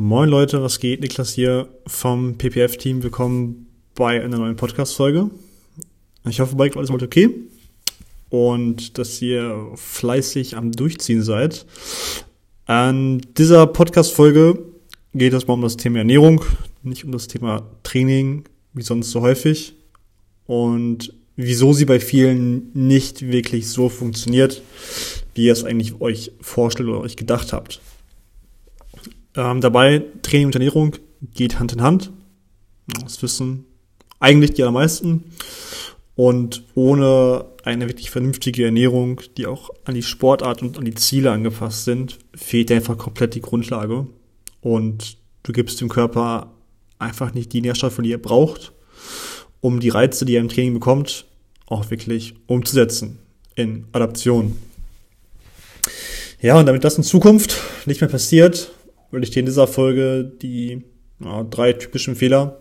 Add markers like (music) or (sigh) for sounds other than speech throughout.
Moin Leute, was geht? Niklas hier vom PPF-Team. Willkommen bei einer neuen Podcast-Folge. Ich hoffe, bei euch alles mal okay und dass ihr fleißig am Durchziehen seid. An dieser Podcast-Folge geht es mal um das Thema Ernährung, nicht um das Thema Training, wie sonst so häufig. Und wieso sie bei vielen nicht wirklich so funktioniert, wie ihr es eigentlich euch vorstellt oder euch gedacht habt. Ähm, dabei, Training und Ernährung geht Hand in Hand. Das wissen eigentlich die allermeisten. Und ohne eine wirklich vernünftige Ernährung, die auch an die Sportart und an die Ziele angepasst sind, fehlt einfach komplett die Grundlage. Und du gibst dem Körper einfach nicht die Nährstoffe, die er braucht, um die Reize, die er im Training bekommt, auch wirklich umzusetzen in Adaption. Ja, und damit das in Zukunft nicht mehr passiert, will ich dir in dieser Folge die ja, drei typischen Fehler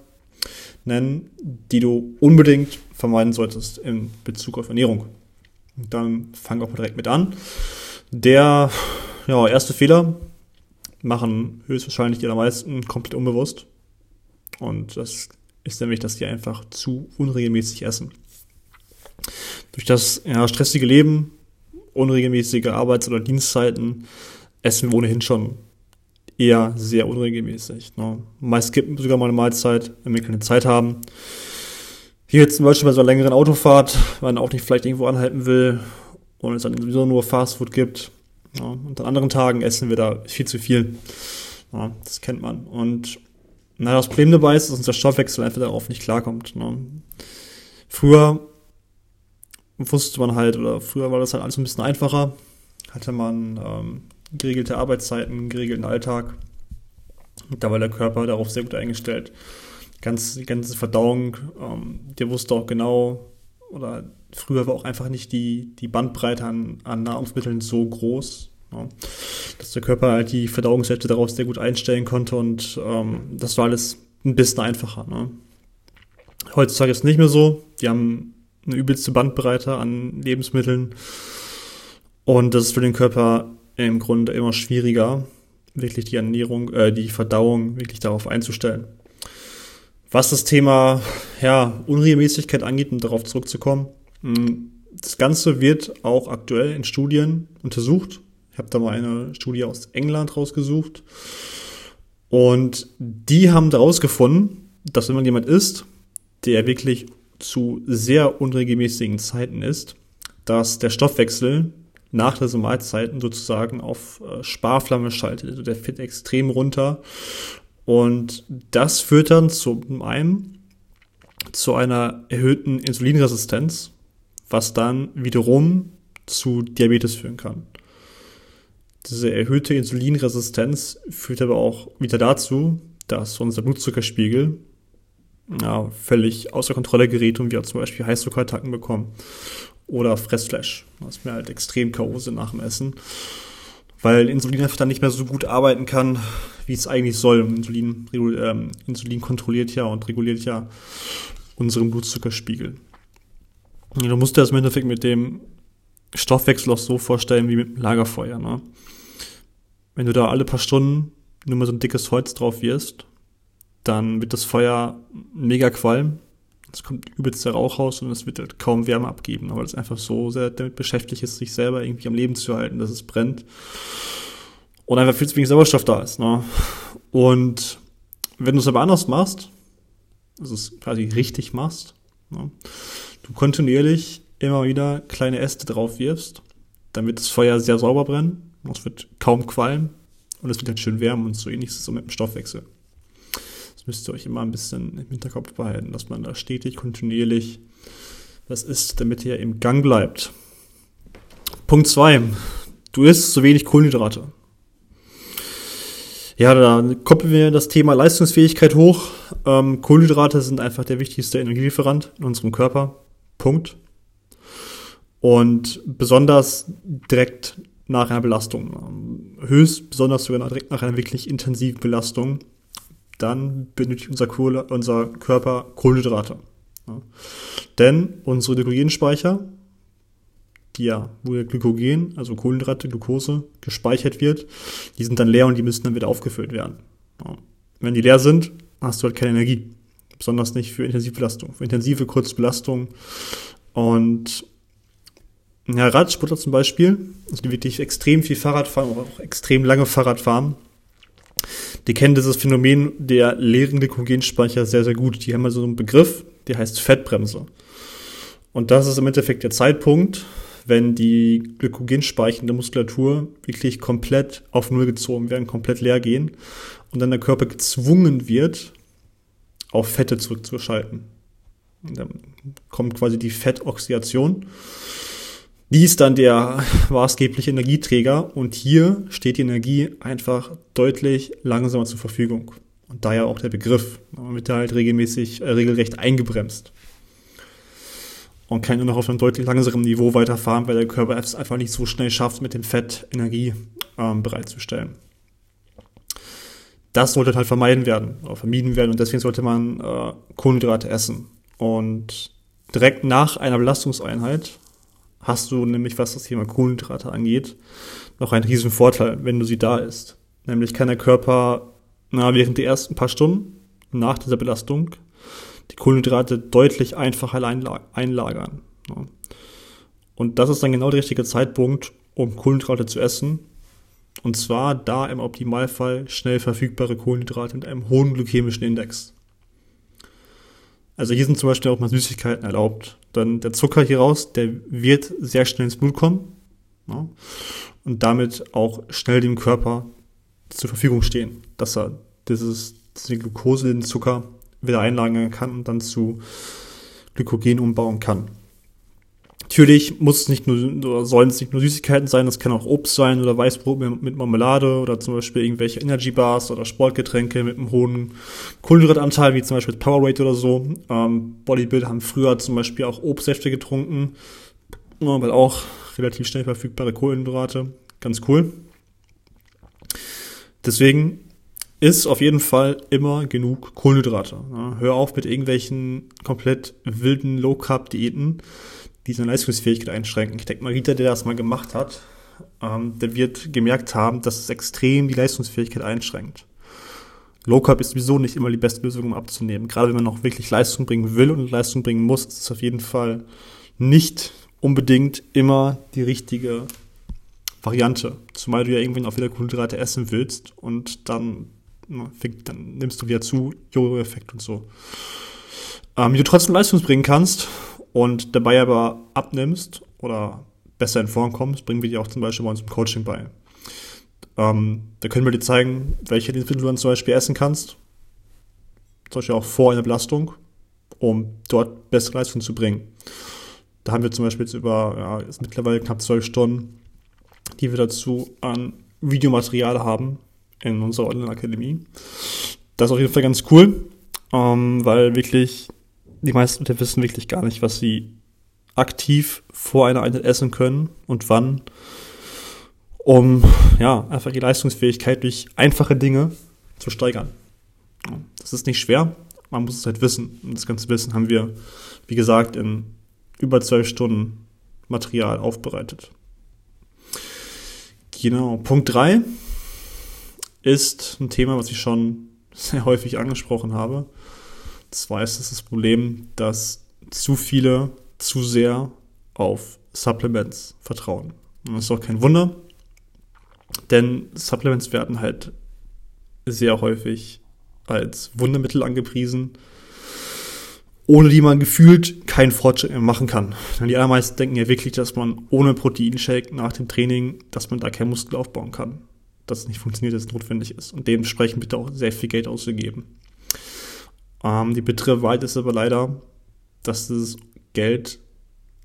nennen, die du unbedingt vermeiden solltest in Bezug auf Ernährung. Und dann fangen wir auch direkt mit an. Der ja, erste Fehler machen höchstwahrscheinlich die allermeisten komplett unbewusst. Und das ist nämlich, dass die einfach zu unregelmäßig essen. Durch das ja, stressige Leben, unregelmäßige Arbeits- oder Dienstzeiten essen wir ohnehin schon eher sehr unregelmäßig. Ne? Meist skippen sogar mal eine Mahlzeit, wenn wir keine Zeit haben. Hier jetzt zum Beispiel bei so einer längeren Autofahrt, weil man auch nicht vielleicht irgendwo anhalten will und es dann sowieso nur Fastfood gibt. Ja, und an anderen Tagen essen wir da viel zu viel. Ja, das kennt man. Und na, das Problem dabei ist, dass unser Stoffwechsel einfach darauf nicht klarkommt. Ne? Früher wusste man halt, oder früher war das halt alles ein bisschen einfacher. Hatte man ähm, geregelte Arbeitszeiten, geregelten Alltag. Da war der Körper darauf sehr gut eingestellt. Ganz, die ganze Verdauung, ähm, der wusste auch genau, oder früher war auch einfach nicht die, die Bandbreite an, an Nahrungsmitteln so groß, ja, dass der Körper halt die Verdauungssätze darauf sehr gut einstellen konnte und ähm, das war alles ein bisschen einfacher. Ne? Heutzutage ist es nicht mehr so. Die haben eine übelste Bandbreite an Lebensmitteln und das ist für den Körper im Grunde immer schwieriger, wirklich die Ernährung, äh, die Verdauung wirklich darauf einzustellen. Was das Thema ja, Unregelmäßigkeit angeht, um darauf zurückzukommen, hm, das Ganze wird auch aktuell in Studien untersucht. Ich habe da mal eine Studie aus England rausgesucht. Und die haben daraus gefunden, dass wenn man jemand ist, der wirklich zu sehr unregelmäßigen Zeiten ist, dass der Stoffwechsel nach dieser Mahlzeiten sozusagen auf äh, Sparflamme schaltet. Also der fährt extrem runter. Und das führt dann zum einen zu einer erhöhten Insulinresistenz, was dann wiederum zu Diabetes führen kann. Diese erhöhte Insulinresistenz führt aber auch wieder dazu, dass unser Blutzuckerspiegel ja, völlig außer Kontrolle gerät und wir zum Beispiel Heißzuckerattacken bekommen oder Fressflash, was mir halt extrem K.O. sind nach dem Essen, weil Insulin einfach dann nicht mehr so gut arbeiten kann, wie es eigentlich soll. Insulin, ähm, Insulin kontrolliert ja und reguliert ja unseren Blutzuckerspiegel. Du musst dir das im Endeffekt mit dem Stoffwechsel auch so vorstellen wie mit dem Lagerfeuer. Ne? Wenn du da alle paar Stunden nur mal so ein dickes Holz drauf wirst, dann wird das Feuer mega qualm es kommt übelst der Rauch raus und es wird halt kaum Wärme abgeben, weil es einfach so sehr damit beschäftigt ist, sich selber irgendwie am Leben zu halten, dass es brennt. Und einfach viel zu wenig Sauerstoff da ist. Ne? Und wenn du es aber anders machst, also es quasi richtig machst, ne? du kontinuierlich immer wieder kleine Äste drauf wirfst, dann wird das Feuer sehr sauber brennen, es wird kaum qualmen und es wird halt schön wärmen und so ähnlich ist es so mit dem Stoffwechsel müsst ihr euch immer ein bisschen im Hinterkopf behalten, dass man da stetig, kontinuierlich was isst, damit ihr im Gang bleibt. Punkt zwei: Du isst zu wenig Kohlenhydrate. Ja, da koppeln wir das Thema Leistungsfähigkeit hoch. Ähm, Kohlenhydrate sind einfach der wichtigste Energielieferant in unserem Körper. Punkt. Und besonders direkt nach einer Belastung. Höchst besonders sogar direkt nach einer wirklich intensiven Belastung dann benötigt unser, Kohle, unser Körper Kohlenhydrate. Ja. Denn unsere Glykogenspeicher, die ja, wo der Glykogen, also Kohlenhydrate, Glucose, gespeichert wird, die sind dann leer und die müssen dann wieder aufgefüllt werden. Ja. Wenn die leer sind, hast du halt keine Energie. Besonders nicht für Intensivbelastung, für intensive Kurzbelastung. Und ja, Radsportler zum Beispiel, also die wirklich extrem viel Fahrrad fahren, auch extrem lange Fahrrad fahren, die kennen dieses Phänomen der leeren Glykogenspeicher sehr, sehr gut. Die haben also einen Begriff, der heißt Fettbremse. Und das ist im Endeffekt der Zeitpunkt, wenn die glykogenspeichernde Muskulatur wirklich komplett auf Null gezogen werden, komplett leer gehen und dann der Körper gezwungen wird, auf Fette zurückzuschalten. Und dann kommt quasi die Fettoxidation. Die ist dann der (laughs) maßgebliche Energieträger und hier steht die Energie einfach deutlich langsamer zur Verfügung. Und daher auch der Begriff. Man wird da halt regelmäßig, äh, regelrecht eingebremst. Und kann nur noch auf einem deutlich langsamen Niveau weiterfahren, weil der Körper es einfach nicht so schnell schafft, mit dem Fett Energie ähm, bereitzustellen. Das sollte halt vermeiden werden, oder vermieden werden und deswegen sollte man äh, Kohlenhydrate essen. Und direkt nach einer Belastungseinheit hast du nämlich, was das Thema Kohlenhydrate angeht, noch einen riesen Vorteil, wenn du sie da isst. Nämlich kann der Körper na, während der ersten paar Stunden nach dieser Belastung die Kohlenhydrate deutlich einfacher einlagern. Und das ist dann genau der richtige Zeitpunkt, um Kohlenhydrate zu essen. Und zwar da im Optimalfall schnell verfügbare Kohlenhydrate mit einem hohen glykämischen Index. Also hier sind zum Beispiel auch mal Süßigkeiten erlaubt. Dann der Zucker hier raus, der wird sehr schnell ins Blut kommen ja, und damit auch schnell dem Körper zur Verfügung stehen, dass er dieses, diese Glucose, den Zucker wieder einlagern kann und dann zu Glykogen umbauen kann. Natürlich muss es nicht nur, sollen es nicht nur Süßigkeiten sein, das kann auch Obst sein oder Weißbrot mit Marmelade oder zum Beispiel irgendwelche Energy Bars oder Sportgetränke mit einem hohen Kohlenhydratanteil, wie zum Beispiel Powerade oder so. Ähm, Bodybuilder haben früher zum Beispiel auch Obstsäfte getrunken, weil auch relativ schnell verfügbare Kohlenhydrate. Ganz cool. Deswegen ist auf jeden Fall immer genug Kohlenhydrate. Ja, hör auf mit irgendwelchen komplett wilden Low-Carb-Diäten, die seine Leistungsfähigkeit einschränken. Ich denke mal, jeder, der das mal gemacht hat, ähm, der wird gemerkt haben, dass es extrem die Leistungsfähigkeit einschränkt. Low Carb ist sowieso nicht immer die beste Lösung, um abzunehmen. Gerade wenn man noch wirklich Leistung bringen will und Leistung bringen muss, ist es auf jeden Fall nicht unbedingt immer die richtige Variante. Zumal du ja irgendwann auch wieder Kohlenhydrate essen willst und dann dann nimmst du wieder zu, Jojo-Effekt und so. Ähm, wie du trotzdem Leistung bringen kannst und dabei aber abnimmst oder besser in Form kommst, bringen wir dir auch zum Beispiel bei uns im Coaching bei. Ähm, da können wir dir zeigen, welche Lebensmittel du dann zum Beispiel essen kannst. Zum Beispiel auch vor einer Belastung, um dort bessere Leistung zu bringen. Da haben wir zum Beispiel jetzt über, ja, jetzt mittlerweile knapp zwölf Stunden, die wir dazu an Videomaterial haben, in unserer Online-Akademie. Das ist auf jeden Fall ganz cool, ähm, weil wirklich die meisten Leute wissen wirklich gar nicht, was sie aktiv vor einer Einheit essen können und wann, um ja einfach die Leistungsfähigkeit durch einfache Dinge zu steigern. Das ist nicht schwer, man muss es halt wissen. Und das ganze Wissen haben wir, wie gesagt, in über zwölf Stunden Material aufbereitet. Genau, Punkt 3 ist ein Thema, was ich schon (laughs) sehr häufig angesprochen habe. Zwar ist es das Problem, dass zu viele zu sehr auf Supplements vertrauen. Und das ist auch kein Wunder, denn Supplements werden halt sehr häufig als Wundermittel angepriesen, ohne die man gefühlt keinen Fortschritt mehr machen kann. Denn die allermeisten denken ja wirklich, dass man ohne Proteinshake nach dem Training, dass man da keinen Muskel aufbauen kann das nicht funktioniert, dass es notwendig ist. Und dementsprechend bitte auch sehr viel Geld auszugeben. Ähm, die bittere Wahrheit ist aber leider, dass das Geld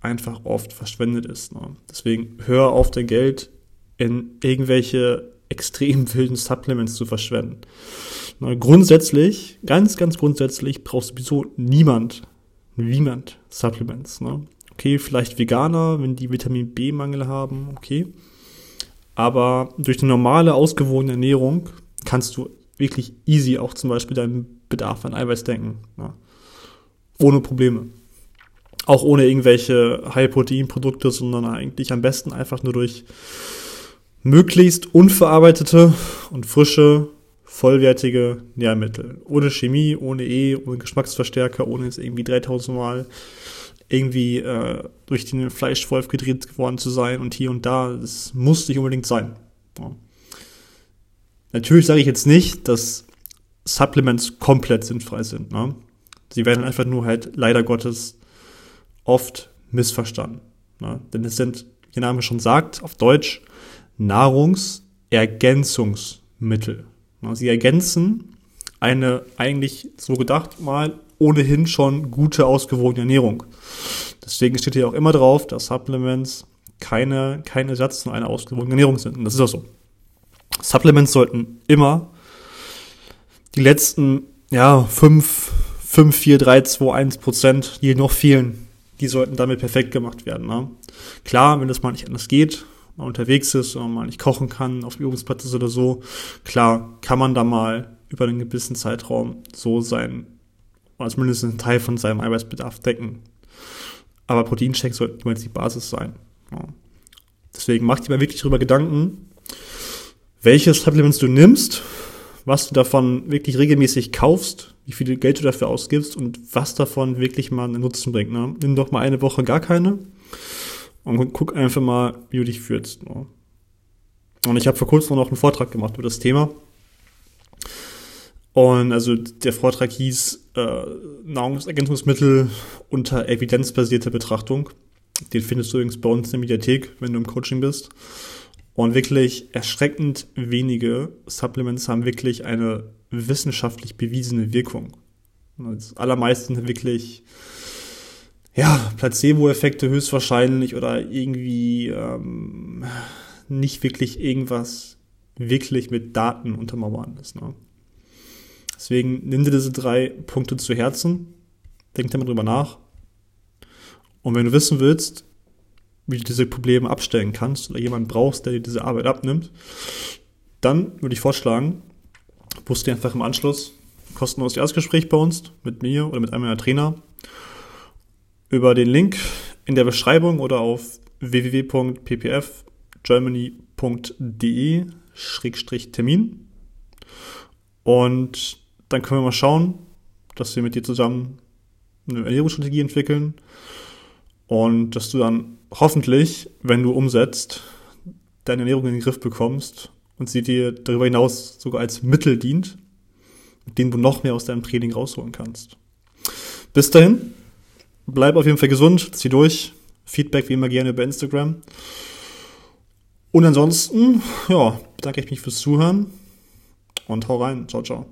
einfach oft verschwendet ist. Ne? Deswegen hör auf, dein Geld in irgendwelche extrem (laughs) wilden Supplements zu verschwenden. Na, grundsätzlich, ganz, ganz grundsätzlich brauchst du sowieso niemand, niemand Supplements. Ne? Okay, vielleicht Veganer, wenn die Vitamin B-Mangel haben, okay. Aber durch eine normale, ausgewogene Ernährung kannst du wirklich easy auch zum Beispiel deinen Bedarf an Eiweiß denken. Ja. Ohne Probleme. Auch ohne irgendwelche High-Protein-Produkte, sondern eigentlich am besten einfach nur durch möglichst unverarbeitete und frische vollwertige Nährmittel. Ohne Chemie, ohne E, ohne Geschmacksverstärker, ohne jetzt irgendwie 3000 Mal irgendwie äh, durch den Fleischwolf gedreht geworden zu sein und hier und da. Das muss nicht unbedingt sein. Ja. Natürlich sage ich jetzt nicht, dass Supplements komplett sinnfrei sind. Ne? Sie werden einfach nur halt leider Gottes oft missverstanden. Ne? Denn es sind, wie der Name schon sagt, auf Deutsch Nahrungsergänzungsmittel. Ne? Sie ergänzen eine eigentlich so gedacht mal ohnehin schon gute, ausgewogene Ernährung. Deswegen steht hier auch immer drauf, dass Supplements keine, kein Ersatz für eine ausgewogene Ernährung sind. Und das ist auch so. Supplements sollten immer die letzten, ja, 5, 5, 4, 3, 2, 1 Prozent, die noch fehlen, die sollten damit perfekt gemacht werden. Ne? Klar, wenn das mal nicht anders geht, mal unterwegs ist oder mal nicht kochen kann, auf Übungsplatz ist oder so, klar, kann man da mal über einen gewissen Zeitraum so sein, oder zumindest einen Teil von seinem Eiweißbedarf decken. Aber Proteinchecks sollten niemals die Basis sein. Ja. Deswegen mach dir mal wirklich darüber Gedanken, welche Supplements du nimmst, was du davon wirklich regelmäßig kaufst, wie viel Geld du dafür ausgibst und was davon wirklich mal einen Nutzen bringt. Ne? Nimm doch mal eine Woche gar keine und guck einfach mal, wie du dich fühlst. Ne? Und ich habe vor kurzem noch einen Vortrag gemacht über das Thema. Und also der Vortrag hieß äh, Nahrungsergänzungsmittel unter evidenzbasierter Betrachtung. Den findest du übrigens bei uns in der Mediathek, wenn du im Coaching bist. Und wirklich erschreckend wenige Supplements haben wirklich eine wissenschaftlich bewiesene Wirkung. Das allermeisten wirklich ja, Placebo-Effekte höchstwahrscheinlich oder irgendwie ähm, nicht wirklich irgendwas wirklich mit Daten untermauern ist. Ne? Deswegen nimm dir diese drei Punkte zu Herzen, denk da mal drüber nach. Und wenn du wissen willst, wie du diese Probleme abstellen kannst oder jemanden brauchst, der dir diese Arbeit abnimmt, dann würde ich vorschlagen, buchst dir einfach im Anschluss kostenloses Erstgespräch bei uns mit mir oder mit einem meiner Trainer über den Link in der Beschreibung oder auf www.ppfgermany.de-termin. Und dann können wir mal schauen, dass wir mit dir zusammen eine Ernährungsstrategie entwickeln und dass du dann hoffentlich, wenn du umsetzt, deine Ernährung in den Griff bekommst und sie dir darüber hinaus sogar als Mittel dient, mit dem du noch mehr aus deinem Training rausholen kannst. Bis dahin, bleib auf jeden Fall gesund, zieh durch. Feedback wie immer gerne über Instagram. Und ansonsten, ja, bedanke ich mich fürs Zuhören und hau rein. Ciao, ciao.